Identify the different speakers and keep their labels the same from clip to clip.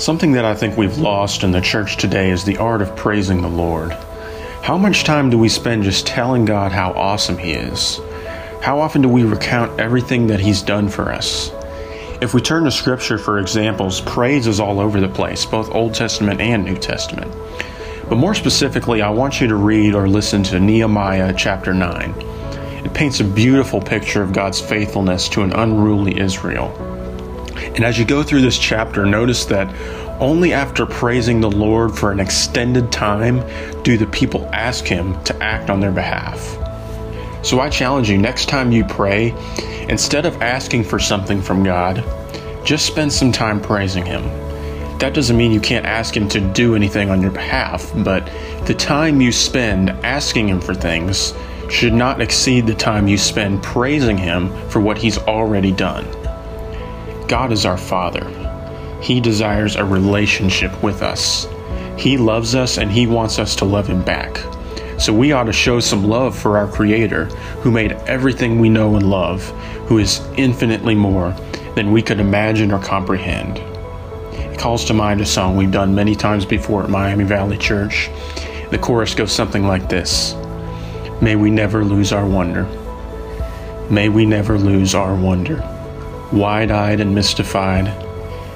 Speaker 1: Something that I think we've lost in the church today is the art of praising the Lord. How much time do we spend just telling God how awesome He is? How often do we recount everything that He's done for us? If we turn to Scripture for examples, praise is all over the place, both Old Testament and New Testament. But more specifically, I want you to read or listen to Nehemiah chapter 9. It paints a beautiful picture of God's faithfulness to an unruly Israel. And as you go through this chapter, notice that only after praising the Lord for an extended time do the people ask Him to act on their behalf. So I challenge you next time you pray, instead of asking for something from God, just spend some time praising Him that doesn't mean you can't ask Him to do anything on your behalf, but the time you spend asking Him for things should not exceed the time you spend praising Him for what He's already done. God is our Father. He desires a relationship with us. He loves us and He wants us to love Him back. So we ought to show some love for our Creator, who made everything we know and love, who is infinitely more than we could imagine or comprehend It calls to mind a song we've done many times before at Miami Valley Church. The chorus goes something like this May we never lose our wonder. May we never lose our wonder. Wide eyed and mystified,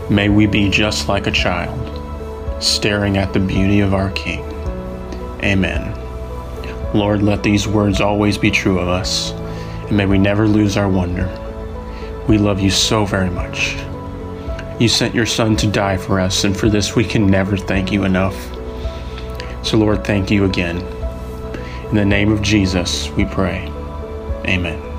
Speaker 1: may we be just like a child, staring at the beauty of our King. Amen. Lord, let these words always be true of us, and may we never lose our wonder. We love you so very much. You sent your Son to die for us, and for this we can never thank you enough. So, Lord, thank you again. In the name of Jesus, we pray. Amen.